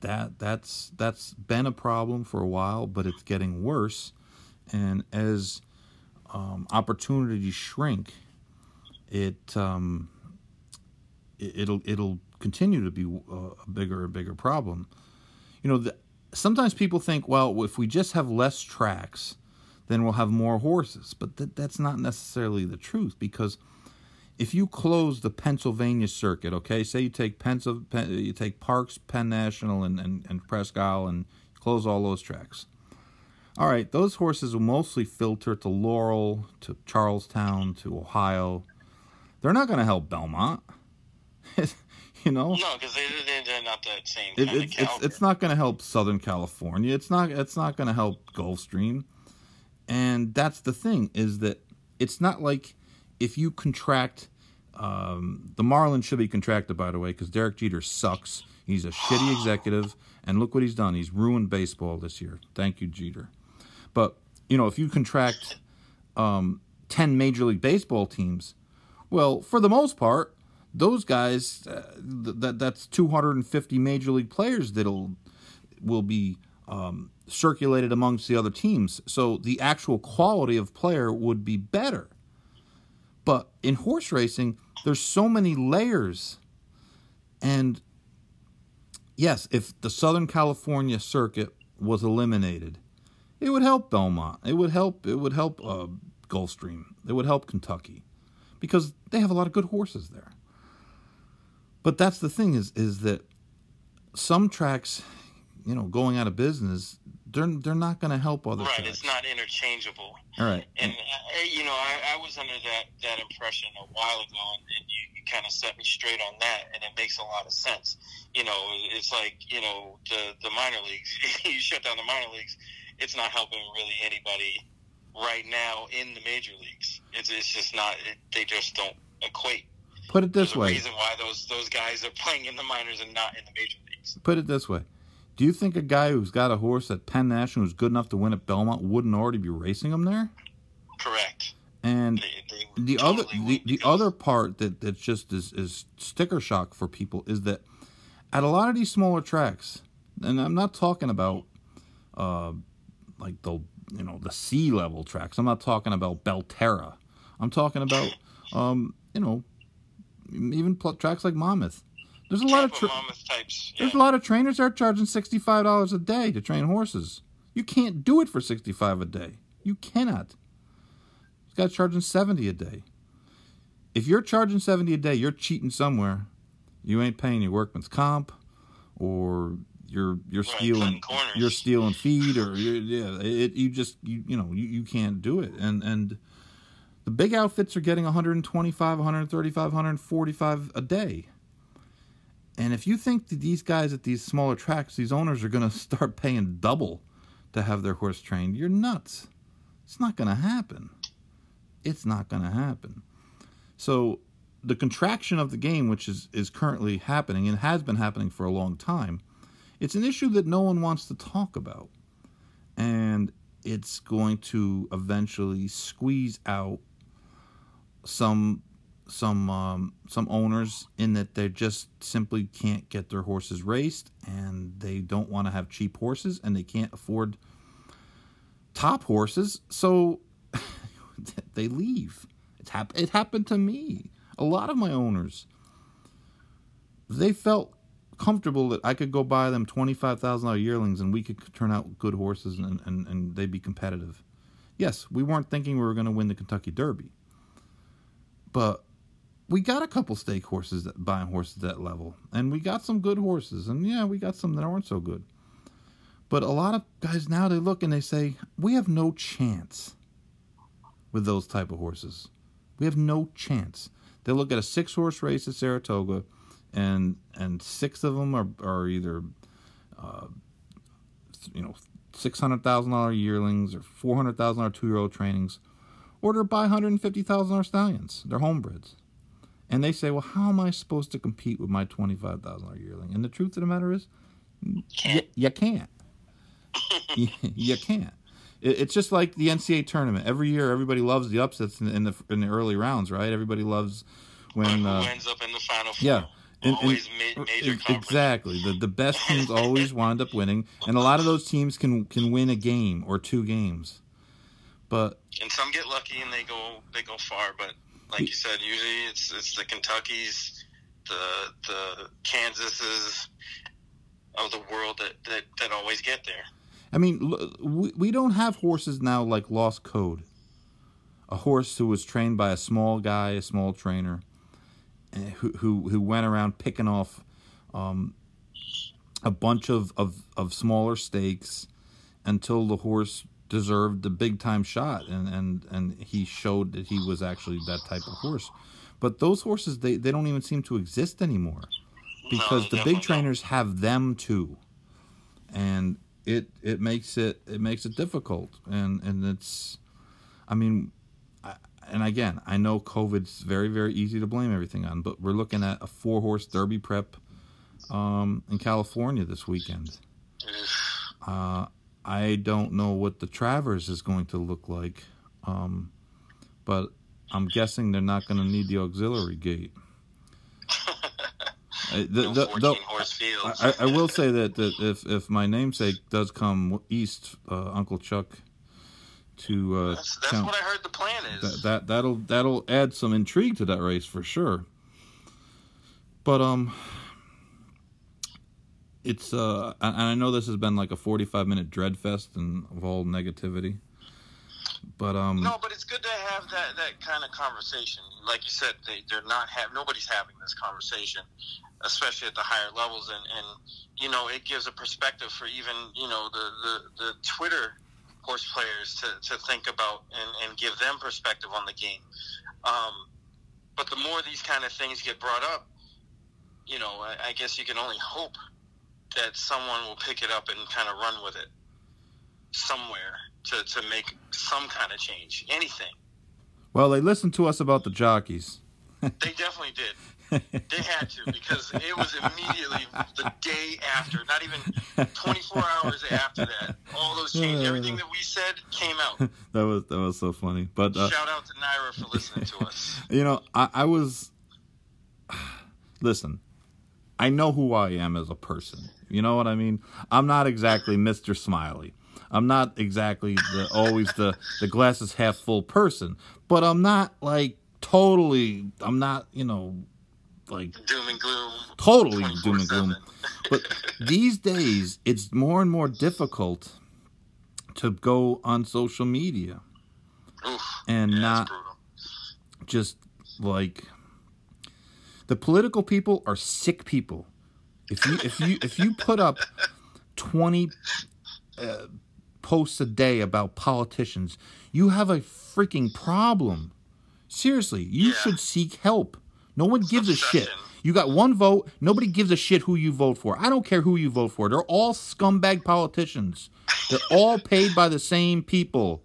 that that's that's been a problem for a while, but it's getting worse, and as um, opportunities shrink, it um, it'll it'll continue to be uh, a bigger and bigger problem. You know, the, sometimes people think, well, if we just have less tracks, then we'll have more horses. But th- that's not necessarily the truth because if you close the Pennsylvania circuit, okay, say you take Pennsylvania, you take Parx, Penn National, and, and, and Presque Isle, and close all those tracks. All right, those horses will mostly filter to Laurel, to Charles Town, to Ohio. They're not going to help Belmont. you know. No, because they, they're not that same it, of it's it's not going to help Southern California. It's not it's not going to help Gulfstream, and that's the thing is that it's not like if you contract. Um, the Marlins should be contracted, by the way, because Derek Jeter sucks. He's a shitty executive, and look what he's done. He's ruined baseball this year. Thank you, Jeter. But you know, if you contract um, ten Major League Baseball teams, well, for the most part, those guys uh, th- that that's 250 major league players that'll will be um, circulated amongst the other teams. So the actual quality of player would be better. But in horse racing there's so many layers. And yes if the southern california circuit was eliminated it would help belmont. It would help it would help uh, gulfstream. It would help kentucky because they have a lot of good horses there but that's the thing is is that some tracks, you know, going out of business, they're they're not going to help other right. tracks. It's not interchangeable. All right. And uh, you know, I, I was under that that impression a while ago, and, and you, you kind of set me straight on that, and it makes a lot of sense. You know, it's like you know the the minor leagues. you shut down the minor leagues, it's not helping really anybody right now in the major leagues. It's it's just not. It, they just don't equate. Put it this There's way. reason why those those guys are playing in the minors and not in the major leagues. Put it this way. Do you think a guy who's got a horse at Penn National who's good enough to win at Belmont wouldn't already be racing him there? Correct. And They, they the totally other the, the other part that that just is is sticker shock for people is that at a lot of these smaller tracks, and I'm not talking about uh like the you know the sea level tracks. I'm not talking about Belterra. I'm talking about um you know even pl- tracks like Monmouth. There's a lot of tra- Monmouth types. there's a lot of trainers that are charging sixty five dollars a day to train horses. You can't do it for sixty five a day. You cannot. This guy's charging seventy a day. If you're charging seventy a day, you're cheating somewhere. You ain't paying your workman's comp, or you're you're Right, stealing you're stealing feed or you're, yeah it you just you you know you, you can't do it. And and the big outfits are getting 125 135 145 a day. And if you think that these guys at these smaller tracks these owners are going to start paying double to have their horse trained you're nuts. It's not going to happen. It's not going to happen. So the contraction of the game, which is, is currently happening and has been happening for a long time, it's an issue that no one wants to talk about. And it's going to eventually squeeze out some some um, some owners in that they just simply can't get their horses raced and they don't want to have cheap horses and they can't afford top horses. So they leave. Hap- it happened to me. A lot of my owners they felt comfortable that I could go buy them $25,000 yearlings and we could turn out good horses and, and, and they'd be competitive. Yes, we weren't thinking we were going to win the Kentucky Derby. But we got a couple stake horses that buying horses at that level. And we got some good horses. And yeah, we got some that aren't so good. But a lot of guys now they look and they say, we have no chance with those type of horses. We have no chance. They look at a six horse race at Saratoga, and and six of them are are either, uh, you know, six hundred thousand dollar yearlings or four hundred thousand dollar two year old trainings, or they're by hundred and fifty thousand dollar stallions. They're homebreds, and they say, well, how am I supposed to compete with my twenty five thousand dollar yearling? And the truth of the matter is, Can't. you, you can't. you, you can't. It, it's just like the NCAA tournament. Every year, everybody loves the upsets in, in the in the early rounds, right? Everybody loves when Who uh, ends up in the final four? yeah. And- and- Always ma- er, major conference. exactly. The the best teams always wind up winning, and a lot of those teams can can win a game or two games. But And some get lucky and they go they go far, but like you said, usually it's it's the Kentuckys, the the Kansases of the world that, that, that always get there. I mean, we, we don't have horses now like Lost Code. A horse who was trained by a small guy, a small trainer, who who, who went around picking off um, a bunch of, of, of smaller stakes until the horse deserved the big time shot and, and, and he showed that he was actually that type of horse. But those horses they, they don't even seem to exist anymore. Because No, the big trainers have them too. And it it makes it it makes it difficult and and it's I mean I, and again I know COVID's very very easy to blame everything on but we're looking at a four horse derby prep um, in California this weekend. Uh, I don't know what the Travers is going to look like, um, but I'm guessing they're not going to need the auxiliary gate. Uh, the- No the- 14 the- horse fields. I, I will say that, that if if my namesake does come east, uh, Uncle Chuck, to uh, that's that's town- what I heard the plan is. that, that that'll that'll add some intrigue to that race for sure. But um, it's uh, and I know this has been like a forty-five minute dread fest and of all negativity. But um, No, but it's good to have that, that kind of conversation. Like you said, they, they're not have nobody's having this conversation, especially at the higher levels, and, and you know it gives a perspective for even you know the, the, the Twitter horse players to, to think about and, and give them perspective on the game. Um, but the more these kind of things get brought up, you know, I, I guess you can only hope that someone will pick it up and kind of run with it somewhere to, to make some kind of change. Anything. well, they listened to us about the jockeys. They definitely did. They had to because it was immediately the day after, not even 24 hours after that. All those changes, everything that we said came out. that was that was so funny. But uh, Shout out to NYRA for listening to us. You know, I, I was. Listen, I know who I am as a person. You know what I mean? I'm not exactly Mr. Smiley. I'm not exactly the always the the glasses half full person, but I'm not like totally. I'm not you know like Doom and gloom. totally doom and gloom. But these days, it's more and more difficult to go on social media Oof, and yeah, not just like the political people are sick people. If you if you if you put up 20 uh, posts a day about politicians, you have a freaking problem. Seriously, you Yeah. should seek help. No one gives a shit. You got one vote. Nobody gives a shit who you vote for. I don't care who you vote for. They're all scumbag politicians. They're all paid by the same people.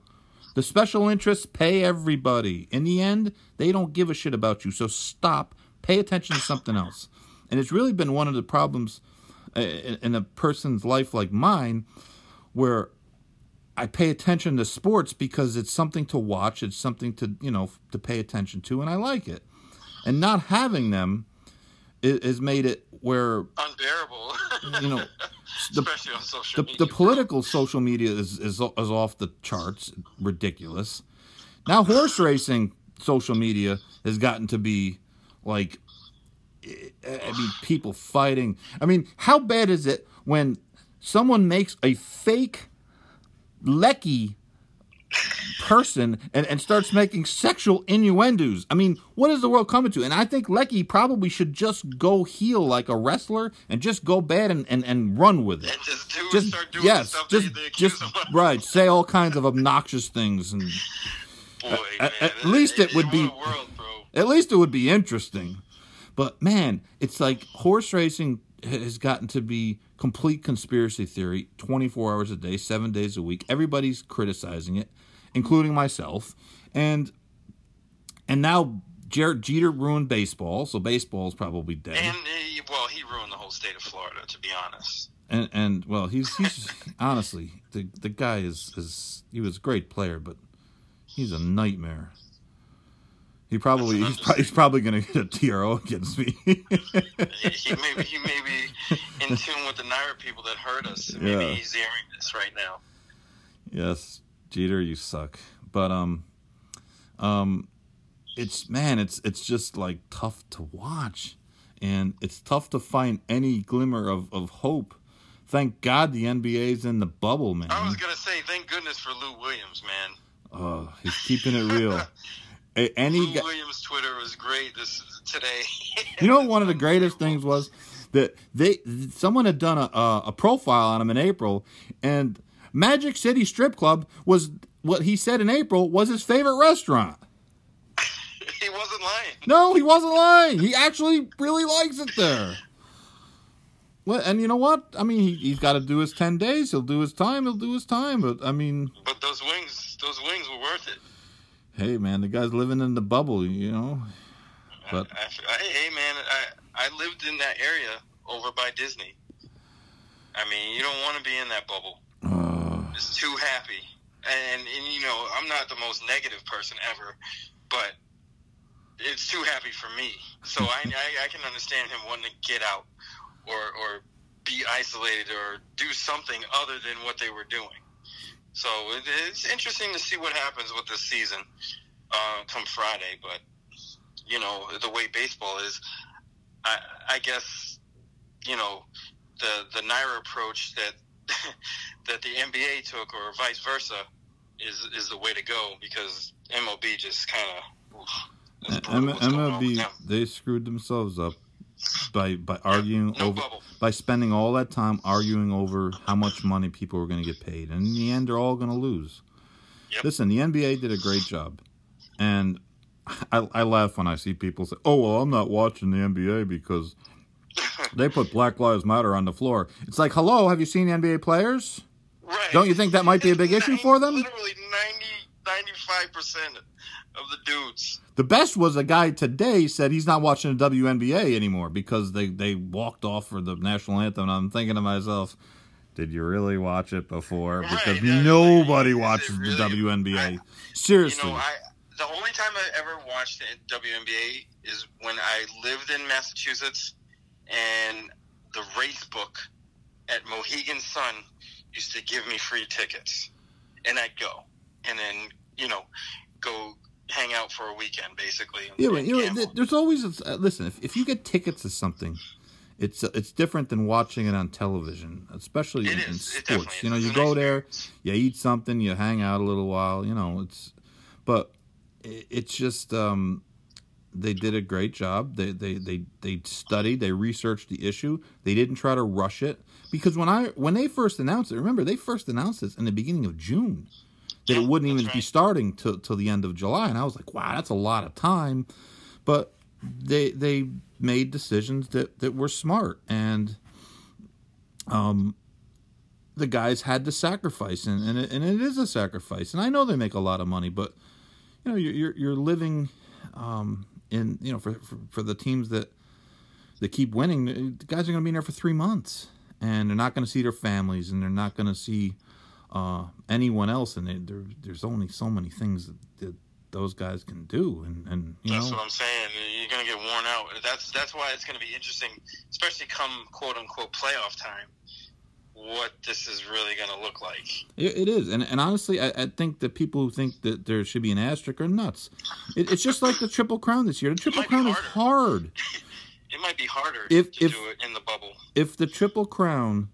The special interests pay everybody. In the end, they don't give a shit about you. So stop. Pay attention to something else. And it's really been one of the problems uh, in in a person's life like mine where I pay attention to sports because it's something to watch, it's something to, you know, to pay attention to and I like it. And not having them has made it where, Unbearable. you know, the Especially on social the, media. the political social media is, is is off the charts, ridiculous. Now horse racing social media has gotten to be like, I I mean, people fighting. I mean, how bad is it when someone makes a fake Lecky person and, and starts making sexual innuendos. I mean, what is the world coming to? And I think Lecky probably should just go heel like a wrestler and just go bad and, and, and run with it and just do just start doing yes, stuff just accuse just of. right. Say all kinds of obnoxious things, and Boy, at- man, at least it would be- world, at least it would be interesting. But man, it's like horse racing has gotten to be complete conspiracy theory. Twenty four hours a day, seven days a week. Everybody's criticizing it, including myself, and and now Derek Jeter ruined baseball, so baseball is probably dead. And uh, well, he ruined the whole state of Florida, to be honest. and and well, he's he's honestly the the guy is is he was a great player, but he's a nightmare. He probably he's, pro- he's probably going to get a TRO against me. He, he may be, he may be in tune with the NYRA people that hurt us. Maybe Yeah. he's hearing this right now. yes, Jeter, you suck. But um, um, it's man, it's it's just like tough to watch, and it's tough to find any glimmer of of hope. Thank God the NBA's in the bubble, man. I was gonna say, thank goodness for Lou Williams, man. Oh, he's keeping it real. Any Lou Williams' Twitter was great this today. You know, what one of the greatest things was that they someone had done a, a, a profile on him in April, and Magic City Strip Club was what he said in April was his favorite restaurant. he wasn't lying. No, he wasn't lying. He actually really likes it there. Well, and you know what? I mean, he, he's got to do his ten days. He'll do his time. He'll do his time. But I mean, But those wings, those wings were worth it. Hey, man, the guy's living in the bubble. You know. But I, I, hey, man, I I lived in that area over by Disney. I mean, you don't want to be in that bubble. uh, It's too happy, and and you know, I'm not the most negative person ever, but it's too happy for me. So I I, I can understand him wanting to get out or or be isolated or do something other than what they were doing. So it, it's interesting to see what happens with this season uh, come Friday. But you know the way baseball is, I, I guess you know the the Naira approach that that the NBA took, or vice versa, is is the way to go because MLB just kind of. MLB they screwed themselves up by by arguing no over bubble. by spending all that time arguing over how much money people were going to get paid, and in the end, they're all going to lose. Yep. Listen, the NBA did a great job, and I, I laugh when I see people say, "Oh well, I'm not watching the NBA because they put Black Lives Matter on the floor." It's like, hello, have you seen NBA players? Right. Don't you think that might be a big issue for them? Literally 90, 95% of the dudes. The best was a guy today said he's not watching the WNBA anymore because they, they walked off for the national anthem. And I'm thinking to myself, did you really watch it before? Right, Because nobody is watches really? the WNBA. I- Seriously. You know, I the only time I ever watched the WNBA is when I lived in Massachusetts, and the race book at Mohegan Sun used to give me free tickets, and I'd go, and then you know, go hang out for a weekend, basically. yeah, but you know, there's always a, uh, listen. If, if you get tickets to something, it's uh, it's different than watching it on television, especially It in, in sports. You know, you go there, experience. you eat something, you hang out a little while. You know, it's but i- it's just um, they did a great job. They they they they studied, they researched the issue. They didn't try to rush it because when I when they first announced it, remember they first announced this in the beginning of June that Yeah, it wouldn't even that's be starting till till the end of July, and I was like, wow, that's a lot of time. But they they made decisions that that were smart and um the guys had to sacrifice and and it, and it is a sacrifice and I know they make a lot of money but you know you're you're, you're living um in you know for, for for the teams that that keep winning the guys are going to be in there for 3 months and they're not going to see their families and they're not going to see uh anyone else and they, there there's only so many things that, that those guys can do and and you That's know what I'm saying. You're gonna get worn out. That's that's why it's gonna be interesting, especially come quote unquote playoff time. What this is really gonna look like. It, it is, and and honestly, I, I think that people who think that there should be an asterisk are nuts. It, it's just like the Triple Crown this year. The Triple Crown is hard. It might be harder If- to if- do it in the bubble. If the Triple Crown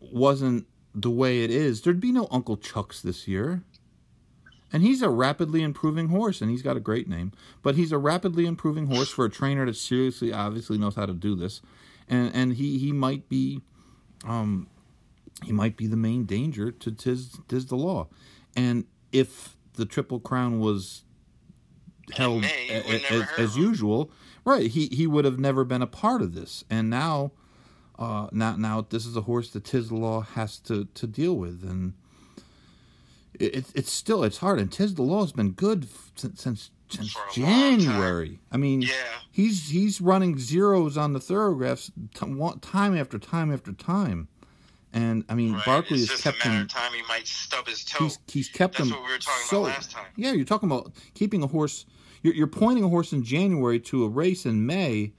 wasn't the way it is, there'd be no Uncle Chuck's this year. And he's a rapidly improving horse, and he's got a great name. But he's a rapidly improving horse for a trainer that seriously, obviously knows how to do this, and and he he might be, um, he might be the main danger to tis Tiz the Law, and if the Triple Crown was held May, a- a- as, as usual, right? He he would have never been a part of this, and now, uh, now now this is a horse that Tiz the Law has to to deal with, and it, it, it's still it's hard. And Tiz the Law has been good f- since since, since For a long time. January. I mean, Yeah. he's he's running zeros on the Thoro-Graphs t- time after time after time, and I mean Right? Barclay it's has kept him. time he might stub his toe. He's he's kept That's him. what we were talking so, about last time. Yeah, you're talking about keeping a horse. You're, you're pointing a horse in January to a race in May,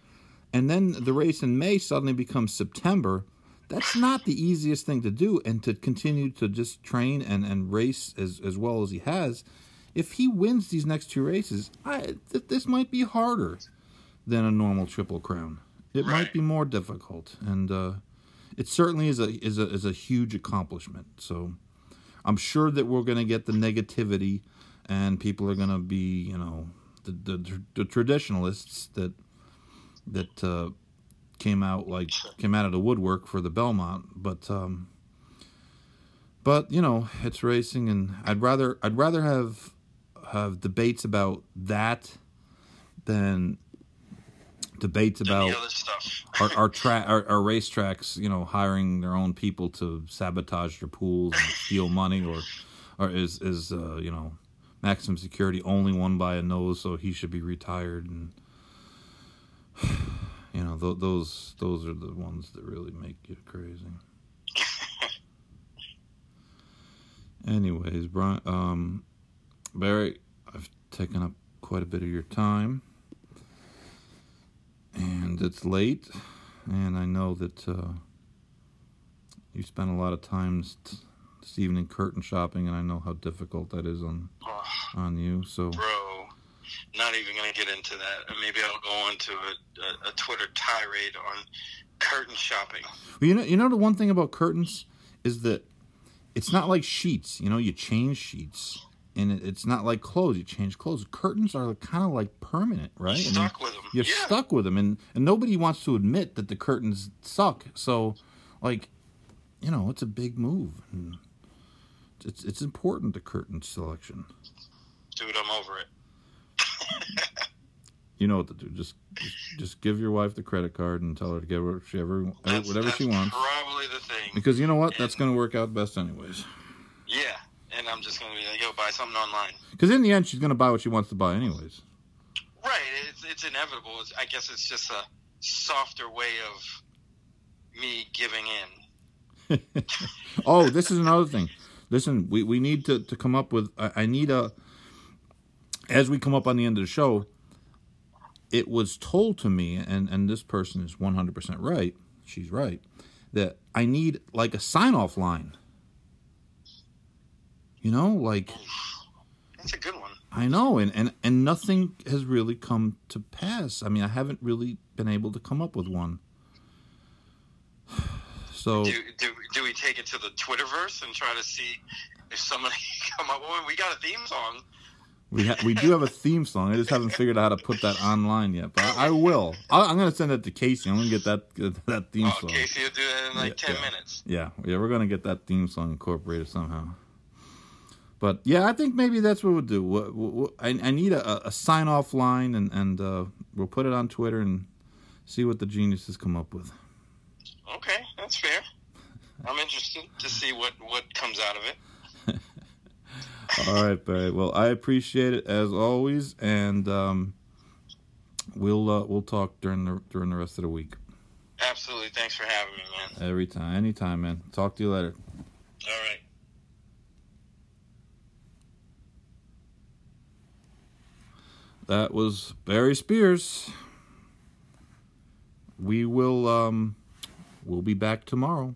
and then the race in May suddenly becomes September. That's not the easiest thing to do, and to continue to just train and, and race as as well as he has. If he wins these next two races, I, th- this might be harder than a normal Triple Crown. It might be more difficult, and uh, it certainly is a is a is a huge accomplishment. So. I'm sure that we're going to get the negativity, and people are going to be, you know, the, the the traditionalists that that uh, came out like came out of the woodwork for the Belmont. But um, but you know, it's racing, and I'd rather I'd rather have have debates about that than debates about the other stuff. our our, tra- our our racetracks, you know, hiring their own people to sabotage their pools and steal money, or or is is uh, you know, maximum security only won by a nose, so he should be retired, and you know, th- those those are the ones that really make you crazy. Anyways, Brian, um, Barry, I've taken up quite a bit of your time and it's late, and I know that uh, you spent a lot of time t- this evening curtain shopping, and I know how difficult that is on on you. So bro, not even gonna get into that. Maybe I'll go into a, a, a Twitter tirade on curtain shopping. Well, you know, you know the one thing about curtains is that it's not like sheets. You know, you change sheets, and it, it's not like clothes. You change clothes. Curtains are kind of like permanent, right? I mean, with them. you're yeah. stuck with them, and and nobody wants to admit that the curtains suck. So, like, you know, it's a big move, and it's it's important the curtain selection. Dude, I'm over it. You know what to do. Just just, just give your wife the credit card and tell her to get whatever she ever That's, eh, whatever that's she wants. Probably the thing. Because you know what, that's going to work out best anyways. Yeah. And I'm just gonna be like, yo, buy something online. Because in the end, she's going to buy what she wants to buy anyways. Right. It's it's inevitable. It's, I guess it's just a softer way of me giving in. oh, this is another thing. Listen, we, we need to, to come up with. I, I need a. As we come up on the end of the show, it was told to me, and, and this person is 100% right. She's right. That I need like a sign off line. You know, like. That's a good one. I know, and, and, and nothing has really come to pass. I mean, I haven't really been able to come up with one. So, Do, do do we take it to the Twitterverse and try to see if somebody come up? Well, we got a theme song. We ha- we do have a theme song. I just haven't figured out how to put that online yet, but I, I will. i am gonna send that to Casey. I'm gonna get that get that theme Oh, song. Casey will do that in like Yeah, ten yeah. minutes. Yeah, yeah, we're gonna get that theme song incorporated somehow. But yeah, I think maybe that's what we'll do. We'll, we'll, I, I need a, a sign off line, and and uh, we'll put it on Twitter and see what the geniuses come up with. Okay, that's fair. I'm interested to see what what comes out of it. All right, Barry. Well, I appreciate it as always, and um, we'll uh, we'll talk during the during the rest of the week. Absolutely. Thanks for having me, man. Every time, anytime, man. Talk to you later. All right. That was Barry Spears. We will um we'll be back tomorrow.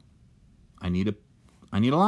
I need a I need a line.